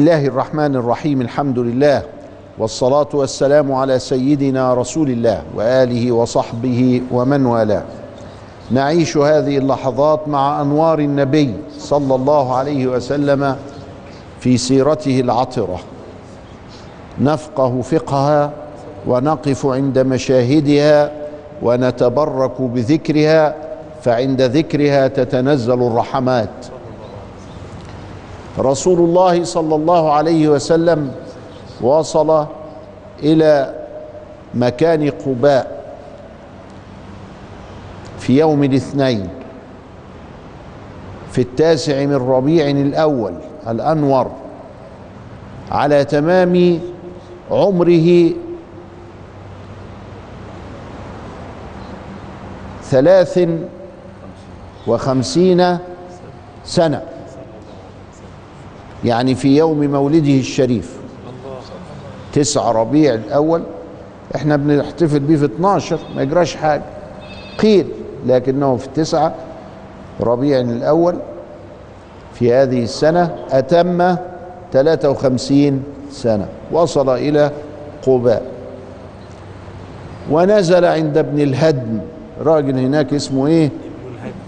الله الرحمن الرحيم الحمد لله والصلاة والسلام على سيدنا رسول الله وآله وصحبه ومن والاه نعيش هذه اللحظات مع أنوار النبي صلى الله عليه وسلم في سيرته العطرة نفقه فقهها ونقف عند مشاهدها ونتبرك بذكرها فعند ذكرها تتنزل الرحمات رسول الله صلى الله عليه وسلم وصل إلى مكان قباء في يوم الاثنين في التاسع من ربيع الأول الأنور على تمام عمره ثلاث وخمسين سنة. يعني في يوم مولده الشريف. تسعة ربيع الأول. إحنا بنحتفل بيه في 12 ما يجراش حاجة. قيل لكنه في التسعة ربيع الأول في هذه السنة أتم 53 سنة وصل إلى قباء. ونزل عند ابن الهدم. راجل هناك اسمه إيه؟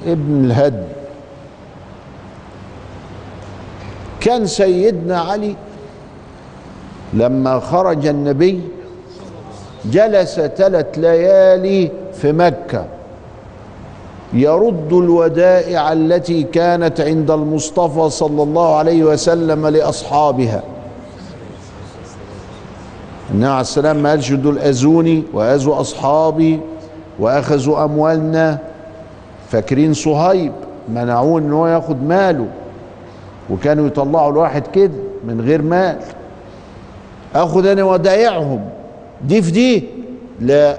ابن الهدم. كان سيدنا علي لما خرج النبي جلس ثلاث ليالي في مكة يرد الودائع التي كانت عند المصطفى صلى الله عليه وسلم لأصحابها. النبي عليه السلام ما قالش دول أذوني وأذوا أصحابي وأخذوا أموالنا. فاكرين صهيب منعوه إن هو ياخد ماله. وكانوا يطلعوا الواحد كده من غير مال. اخد أنا ودايعهم دي في دي؟ لا.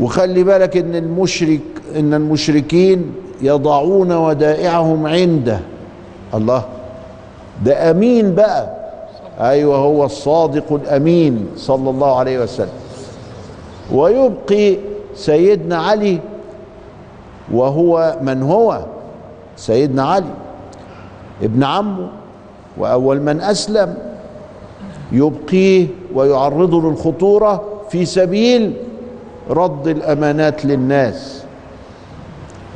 وخلي بالك إن المشرك إن المشركين يضعون ودائعهم عنده الله. ده أمين بقى. أيوه هو الصادق الأمين صلى الله عليه وسلم. ويبقي سيدنا علي وهو من هو؟ سيدنا علي. ابن عمه وأول من أسلم. يبقيه ويعرضه للخطورة في سبيل رد الأمانات للناس.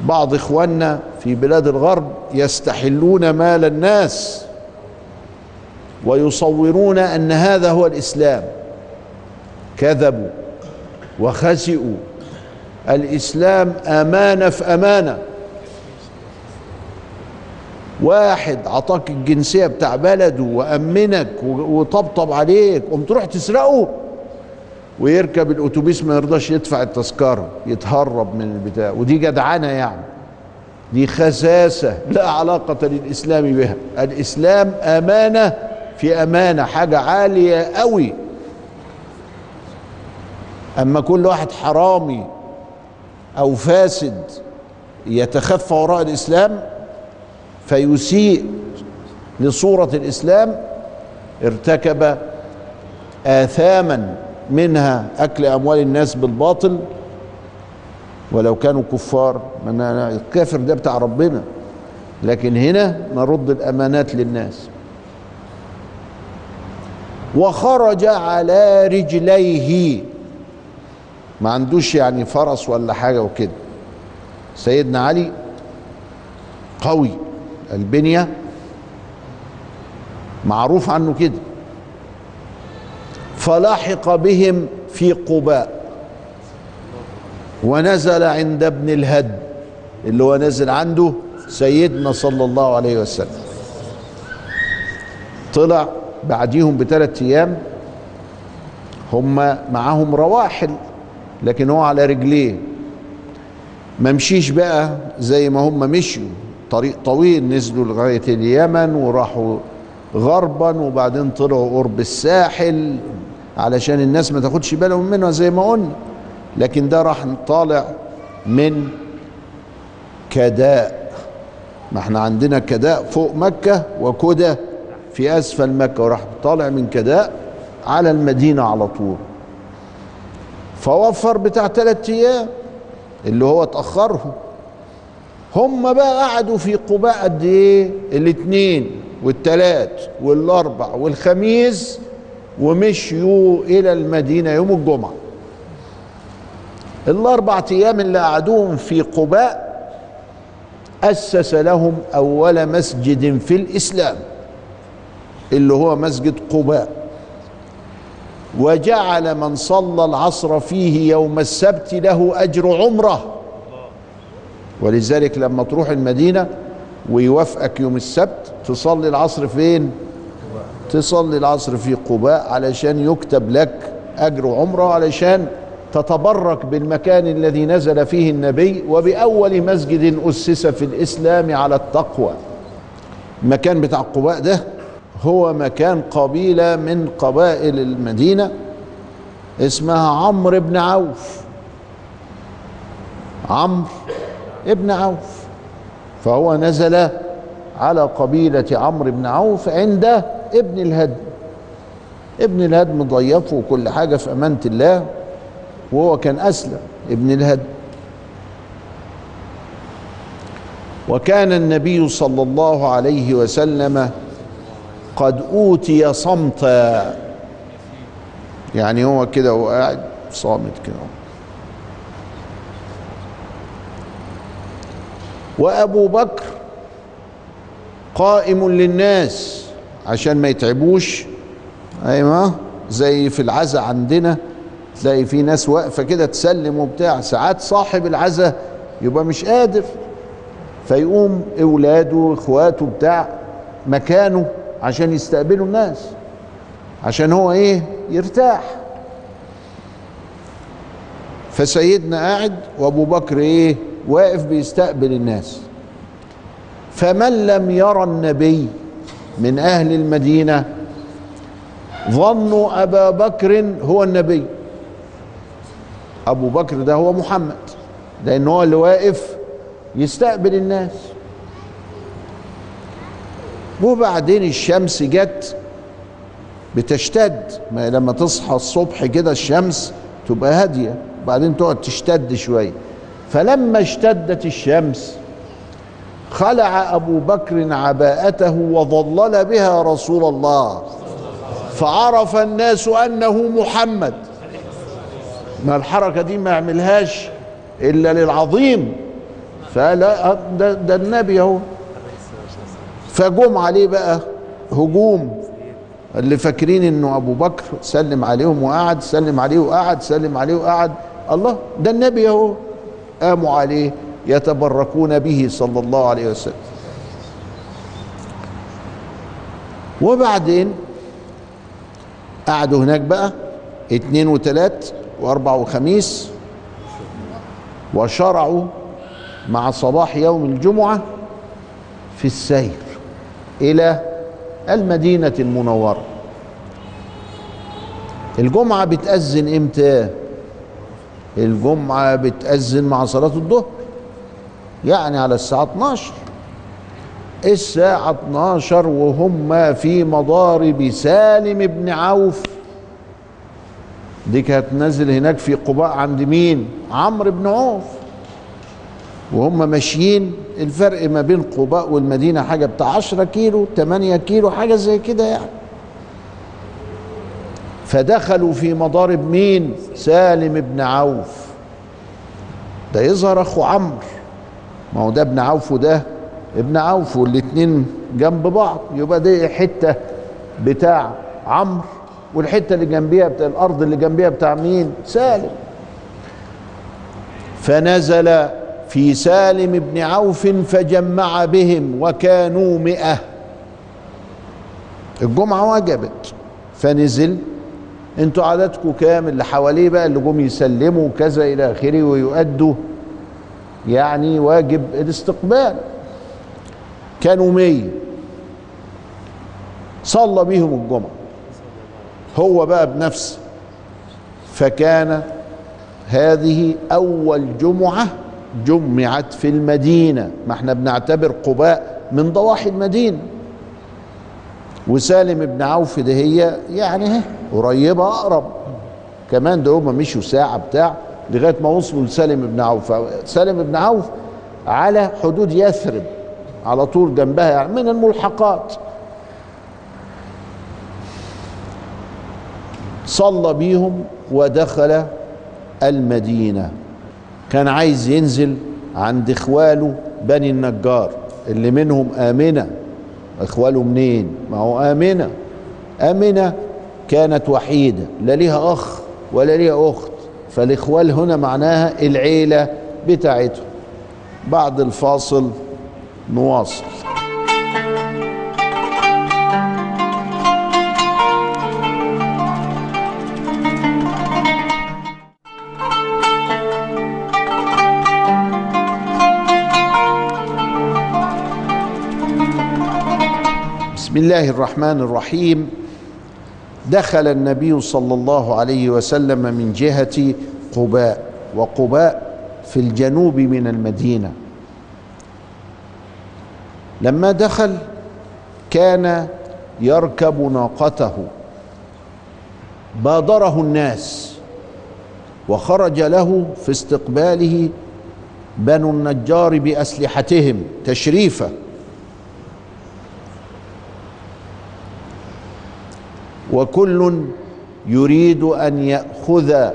بعض إخواننا في بلاد الغرب يستحلون مال الناس ويصورون أن هذا هو الإسلام. كذبوا وخسئوا. الإسلام أمانة في أمانة. واحد عطاك الجنسية بتاع بلده وأمنك وطبطب عليك قمت تروح تسرقه؟ ويركب الأتوبيس ما يرضاش يدفع التذكرة يتهرب من البتاع. ودي جدعنة يعني. دي خساسة لا علاقة للإسلام بها. الإسلام أمانة في أمانة حاجة عالية قوي أما كل واحد حرامي أو فاسد يتخفى وراء الإسلام فيسيء لصورة الإسلام ارتكب آثاما منها أكل أموال الناس بالباطل ولو كانوا كفار. من الكافر ده بتاع ربنا. لكن هنا نرد الأمانات للناس. وخرج على رجليه. ما عندوش يعني فرس ولا حاجة وكده. سيدنا علي قوي. البنية معروف عنه كده. فلحق بهم في قباء. ونزل عند ابن الهد اللي هو نزل عنده سيدنا صلى الله عليه وسلم. طلع بعديهم بثلاث أيام هم معاهم رواحل لكن هو على رجليه. ما مشيش بقى زي ما هم مشوا طريق طويل نزلوا لغاية اليمن وراحوا غربا وبعدين طلعوا قرب الساحل علشان الناس ما تاخدش بالهم منها زي ما قلنا. لكن ده راح طالع من كداء. ما إحنا عندنا كداء فوق مكة وكدى في أسفل مكة وراح طالع من كداء على المدينة على طول. فوفر بتاع ثلاث أيام اللي هو اتأخرهم. هم بقى قعدوا في قباء قد إيه؟ الاثنين والتلات والأربع والخميس ومشيوا إلى المدينة يوم الجمعة. الأربع أيام اللي قعدوهم في قباء أسس لهم أول مسجد في الإسلام اللي هو مسجد قباء. وجعل من صلى العصر فيه يوم السبت له أجر عمرة. ولذلك لما تروح المدينة ويوافقك يوم السبت تصلي العصر فين؟ تصلي العصر في قباء علشان يكتب لك أجر عمرة علشان تتبرك بالمكان الذي نزل فيه النبي وبأول مسجد أسس في الإسلام على التقوى. المكان بتاع قباء ده هو مكان قبيلة من قبائل المدينة اسمها عمرو بن عوف. عمرو ابن عوف. فهو نزل على قبيلة عمرو بن عوف عند ابن الهدم. ابن الهدم ضيفه وكل حاجة في أمانة الله وهو كان أسلم ابن الهدم. وكان النبي صلى الله عليه وسلم قد أوتي صمتا. يعني هو كده هو قاعد صامت كده. وأبو بكر قائم للناس عشان ما يتعبوش. أيوه. زي في العزا عندنا تلاقي في ناس واقفة كده تسلم وبتاع. ساعات صاحب العزا يبقى مش قادر فيقوم أولاده اخواته بتاع مكانه عشان يستقبلوا الناس عشان هو إيه؟ يرتاح. فسيدنا قاعد وأبو بكر إيه؟ واقف بيستقبل الناس. فمن لم يرى النبي من أهل المدينة ظنوا أبا بكر هو النبي. أبو بكر ده هو محمد. لأن هو اللي واقف يستقبل الناس. وبعدين الشمس جت بتشتد. ما لما تصحى الصبح كده الشمس تبقى هادية. وبعدين تقعد تشتد شوية. فلما اشتدت الشمس خلع أبو بكر عباءته وظلل بها رسول الله. فعرف الناس أنه محمد. ما الحركة دي ما يعملهاش إلا للعظيم. فلا ده, ده النبي أهو. فجم عليه بقى هجوم. اللي فاكرين إنه أبو بكر سلم عليهم وقعد سلم عليه وقعد سلم عليه وقعد. الله ده النبي أهو. قاموا عليه يتبركون به صلى الله عليه وسلم. وبعدين قعدوا هناك بقى اتنين وتلات وأربع وخميس وشرعوا مع صباح يوم الجمعة في السير إلى المدينة المنورة. الجمعة بتأذن إمتى؟ الجمعة بتأذن مع صلاة الظهر يعني على الساعة 12 الساعة 12 وهم في مضارب سالم بن عوف. دي كانت نازل هناك في قباء عند مين؟ عمرو بن عوف. وهم ماشيين الفرق ما بين قباء والمدينة حاجة بتاع 10 كيلو 8 كيلو حاجة زي كده يعني. فدخلوا في مضارب مين؟ سالم بن عوف. ده يظهر أخو عمرو. ما هو ده ابن عوف وده ابن عوف والاتنين جنب بعض. يبقى دي حتة بتاع عمرو والحتة اللي جنبيها بتاع الأرض اللي جنبيها بتاع مين؟ سالم. فنزل في سالم بن عوف فجمع بهم وكانوا مئة. الجمعة وجبت فنزل أنتوا عددكم كام اللي حواليه بقى اللي جم يسلموا كذا إلى آخره ويؤدوا يعني واجب الاستقبال. كانوا مية. صلى بيهم الجمعة. هو بقى بنفسه فكان هذه أول جمعة جمعت في المدينة. ما إحنا بنعتبر قباء من ضواحي المدينة. وسالم بن عوف ده هي يعني اهي قريبة أقرب. كمان ده هما مشوا ساعة بتاع لغاية ما وصلوا لسالم بن عوف. سالم بن عوف على حدود يثرب على طول جنبها يعني من الملحقات. صلى بيهم ودخل المدينة. كان عايز ينزل عند إخواله بني النجار اللي منهم آمنة. أخواله منين؟ ما هو آمنة. آمنة كانت وحيدة لا ليها أخ ولا ليها أخت. فالإخوال هنا معناها العيلة بتاعتهم. بعد الفاصل نواصل. بسم الله الرحمن الرحيم. دخل النبي صلى الله عليه وسلم من جهة قباء وقباء في الجنوب من المدينة. لما دخل كان يركب ناقته. بادره الناس وخرج له في استقباله بنو النجار بأسلحتهم تشريفا. وكل يريد أن يأخذ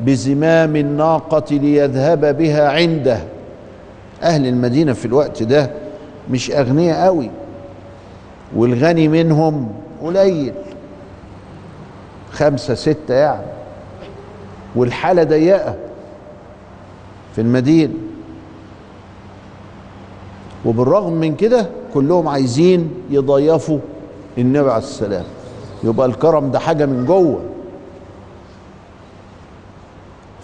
بزمام الناقة ليذهب بها عنده. أهل المدينة في الوقت ده مش أغنياء قوي والغني منهم قليل خمسة ستة يعني. والحالة ضيقة في المدينة. وبالرغم من كده كلهم عايزين يضيفوا النبي عليه السلام. يبقى الكرم ده حاجة من جوه.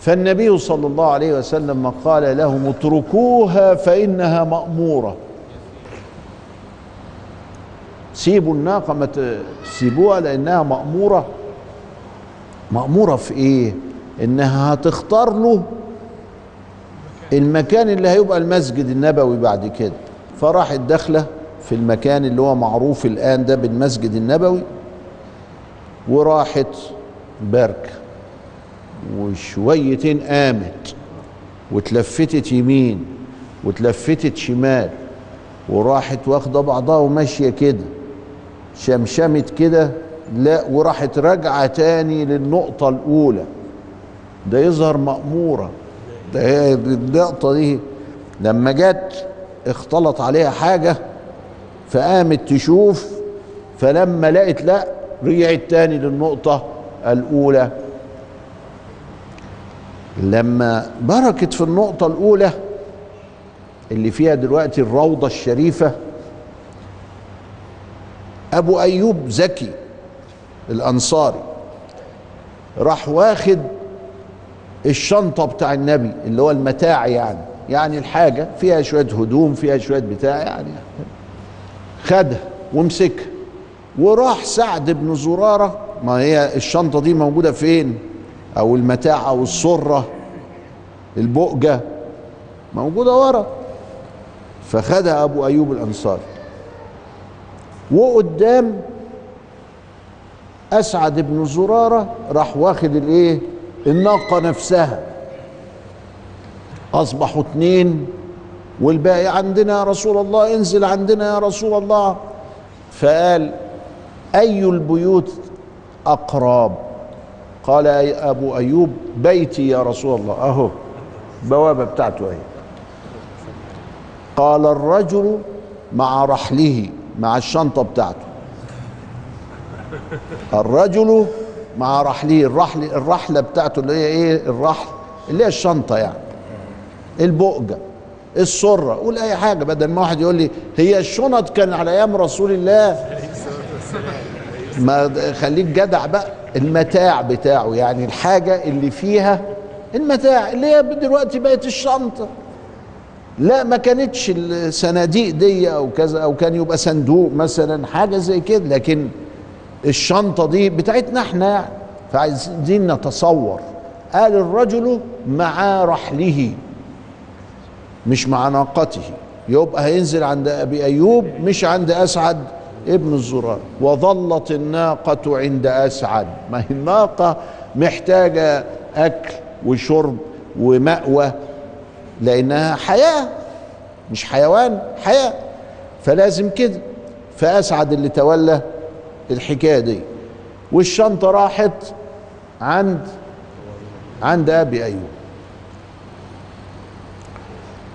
فالنبي صلى الله عليه وسلم قال لهم اتركوها فإنها مأمورة. سيبوا الناقة ما تسيبوها لأنها مأمورة. مأمورة في إيه؟ إنها هتختار له المكان اللي هيبقى المسجد النبوي بعد كده. فراحت داخلة في المكان اللي هو معروف الآن ده بالمسجد النبوي. وراحت بركة وشويتين قامت وتلفتت يمين وتلفتت شمال وراحت واخدة بعضها وماشية كده شمشمت كده لا وراحت راجعة تاني للنقطة الأولى. ده يظهر مأمورة. ده هي النقطة دي. لما جت اختلط عليها حاجة فقامت تشوف فلما لقت لا رجعت تاني للنقطة الأولى. لما بركت في النقطة الأولى اللي فيها دلوقتي الروضة الشريفة أبو أيوب زكي الأنصاري راح واخد الشنطة بتاع النبي اللي هو المتاع يعني يعني الحاجة فيها شوية هدوم فيها شوية بتاع يعني خدها ومسكها. وراح سعد بن زرارة. ما هي الشنطة دي موجودة فين؟ أو المتاع أو السرة؟ البؤجة؟ موجودة ورا. فخدها أبو أيوب الأنصاري. وقدام أسعد بن زرارة راح واخد الإيه؟ الناقة نفسها. أصبحوا اتنين. والباقي عندنا يا رسول الله انزل عندنا يا رسول الله. فقال أي البيوت أقرب؟ قال أي أبو أيوب بيتي يا رسول الله. أهو بوابة بتاعته أهي. قال الرجل مع رحله مع الشنطة بتاعته. الرجل مع رحله الرحل الرحلة بتاعته اللي هي إيه؟ الرحل اللي هي الشنطة يعني. البؤجة السرة قول أي حاجة بدل ما واحد يقول لي هي الشنط كان على أيام رسول الله. ما خليك جدع بقى. المتاع بتاعه يعني الحاجة اللي فيها المتاع اللي هي دلوقتي بقت الشنطة. لا ما كانتش الصناديق دي أو كذا أو كان يبقى صندوق مثلا حاجة زي كده. لكن الشنطة دي بتاعتنا إحنا فعايزين نتصور. قال الرجل مع رحله مش مع ناقته. يبقى هينزل عند أبي أيوب مش عند أسعد. ابن الزرار. وظلت الناقة عند أسعد. ما هي الناقة؟ محتاجة أكل وشرب ومأوى لأنها حياة مش حيوان حياة. فلازم كده. فأسعد اللي تولى الحكاية دي. والشنطة راحت عند عند أبي أيوب.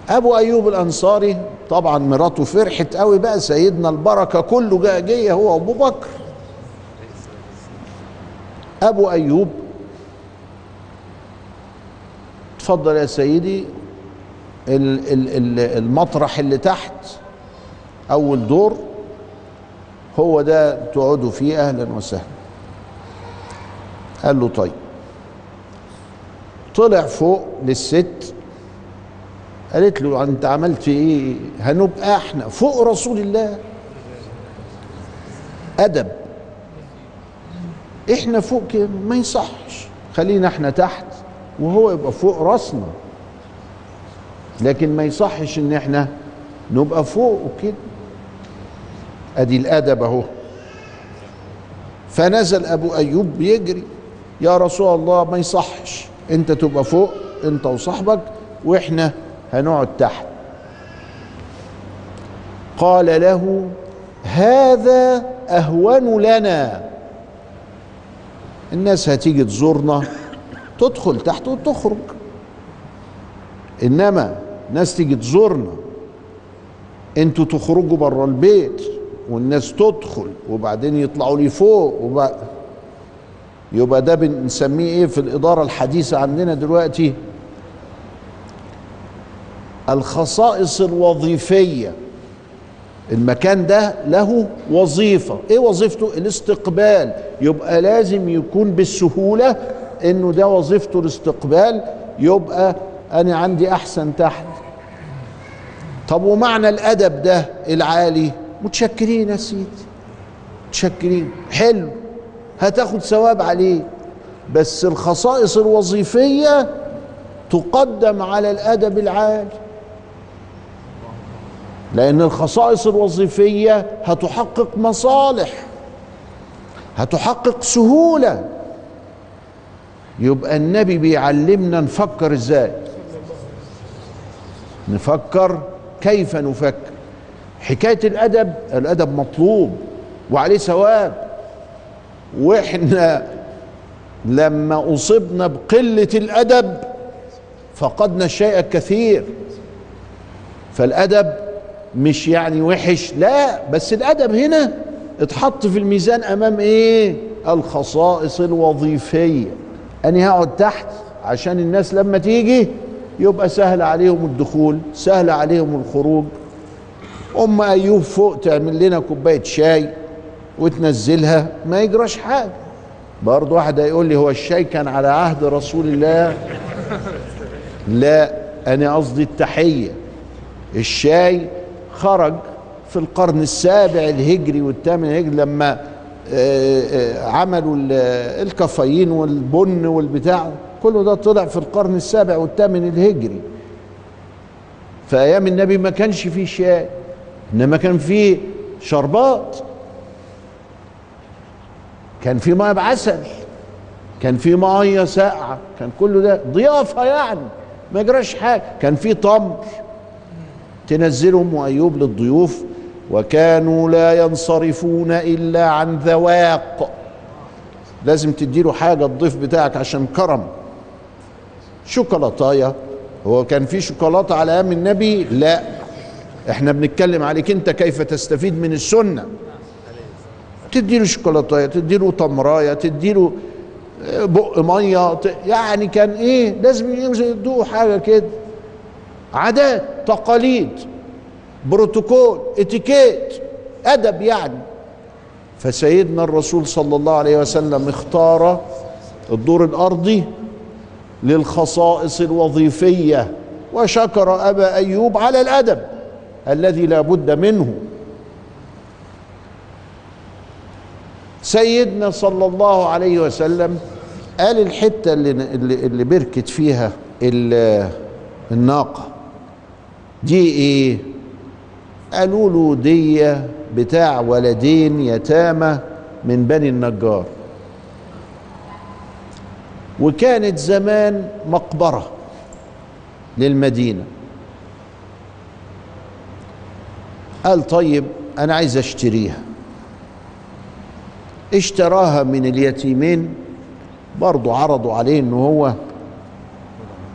أبو أيوب الأنصاري طبعا مراته فرحت قوي بقى سيدنا البركة كله جاء جه هو أبو بكر. أبو أيوب اتفضل يا سيدي ال- ال- ال- المطرح اللي تحت أول دور هو ده تقعدوا فيه أهلا وسهلا. قال له طيب. طلع فوق للست قالت له انت عملت إيه؟ هنبقى إحنا فوق رسول الله. أدب. إحنا فوق كده ما يصحش. خلينا إحنا تحت وهو يبقى فوق راسنا. لكن ما يصحش ان إحنا نبقى فوق وكده. ادي الأدب اهو. فنزل أبو أيوب بيجري يا رسول الله ما يصحش. انت تبقى فوق انت وصاحبك وإحنا هنقعد تحت. قال له هذا أهون لنا. الناس هتيجي تزورنا تدخل تحت وتخرج. إنما ناس تيجي تزورنا. أنتوا تخرجوا بره البيت والناس تدخل وبعدين يطلعوا لي فوق وبقى يبقى ده بنسميه إيه في الإدارة الحديثة عندنا دلوقتي؟ الخصائص الوظيفية. المكان ده له وظيفة. إيه وظيفته؟ الاستقبال. يبقى لازم يكون بالسهولة إنه ده وظيفته الاستقبال. يبقى أنا عندي أحسن تحت. طب ومعنى الأدب ده العالي؟ متشكرين يا سيدي. متشكرين. حلو. هتاخد ثواب عليه. بس الخصائص الوظيفية تقدم على الأدب العالي. لأن الخصائص الوظيفية هتحقق مصالح هتحقق سهولة. يبقى النبي بيعلمنا نفكر إزاي؟ نفكر كيف نفكر. حكاية الأدب الأدب مطلوب وعليه ثواب. وإحنا لما أصبنا بقلة الأدب فقدنا الشيء الكثير. فالأدب مش يعني وحش لا بس الأدب هنا اتحط في الميزان أمام إيه؟ الخصائص الوظيفية. اني هقعد تحت عشان الناس لما تيجي يبقى سهل عليهم الدخول سهل عليهم الخروج. أم أيوب فوق تعمل لنا كوباية شاي وتنزلها ما يجراش حاجة. برضه واحد هيقول لي هو الشاي كان على عهد رسول الله؟ لا أنا قصدي التحية. الشاي خرج في القرن السابع الهجري والثامن الهجري لما آه، آه، عملوا ال- الكافيين والبن والبتاع. كله ده طلع في القرن السابع والثامن الهجري. في أيام النبي ما كانش فيه شاي إنما كان فيه شربات. كان في ميه بعسل كان في ميه ساقعة كان كله ده ضيافة يعني ما يجراش حاجة. كان في تمر تنزله ام ايوب للضيوف وكانوا لا ينصرفون إلا عن ذواق. لازم تديله حاجة الضيف بتاعك عشان كرم. شوكولاتاية. هو كان في شوكولاتة على أيام النبي؟ لا. إحنا بنتكلم عليك أنت كيف تستفيد من السنة. تديله شوكولاتاية تديله تمراية تديله آه، بق مية يعني كان إيه؟ لازم يدوه حاجة كده. عادات. تقاليد بروتوكول اتيكيت أدب يعني. فسيدنا الرسول صلى الله عليه وسلم اختار الدور الأرضي للخصائص الوظيفية وشكر أبا أيوب على الأدب الذي لا بد منه. سيدنا صلى الله عليه وسلم قال الحتة اللي اللي, بركت فيها ال- الناقة. دي إيه قالوا له دي بتاع ولدين يتامى من بني النجار. وكانت زمان مقبرة للمدينة. قال طيب أنا عايز أشتريها. اشتراها من اليتيمين برضه عرضوا عليه ان هو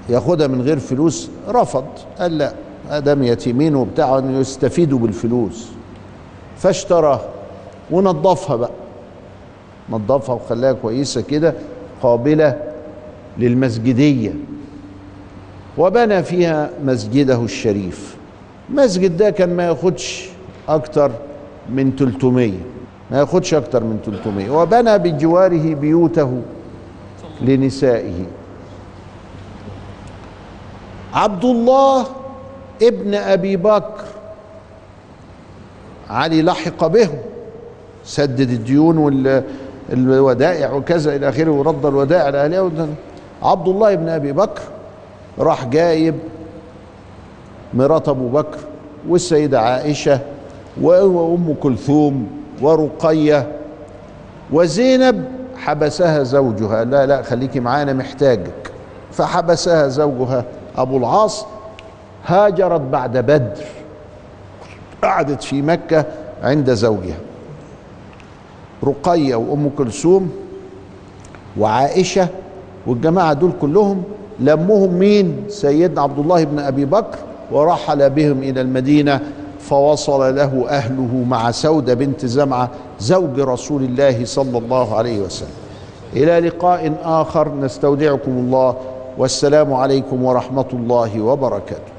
ياخدها من غير فلوس رفض قال لا. آدم يتيمين وبتاع يستفيدوا بالفلوس. فاشتراها ونظفها بقى. نظفها وخلاها كويسة كده قابلة للمسجدية. وبنى فيها مسجده الشريف. المسجد ده كان ما ياخدش أكتر من 300 ما ياخدش أكتر من 300 وبنى بجواره بيوته لنسائه. عبد الله ابن أبي بكر. علي لحق بهم. سدد الديون والودائع وكذا إلى آخره ورد الودائع لاهلها عبد الله بن أبي بكر راح جايب مرات أبو بكر والسيدة عائشة وأم كلثوم ورقية وزينب. حبسها زوجها. لا لا خليكي معانا محتاجك. فحبسها زوجها أبو العاص هاجرت بعد بدر. قعدت في مكة عند زوجها. رقية وأم كلثوم وعائشة والجماعة دول كلهم لمهم مين؟ سيدنا عبد الله بن أبي بكر ورحل بهم إلى المدينة فوصل له أهله مع سودة بنت زمعة زوج رسول الله صلى الله عليه وسلم. إلى لقاء آخر نستودعكم الله. والسلام عليكم ورحمة الله وبركاته.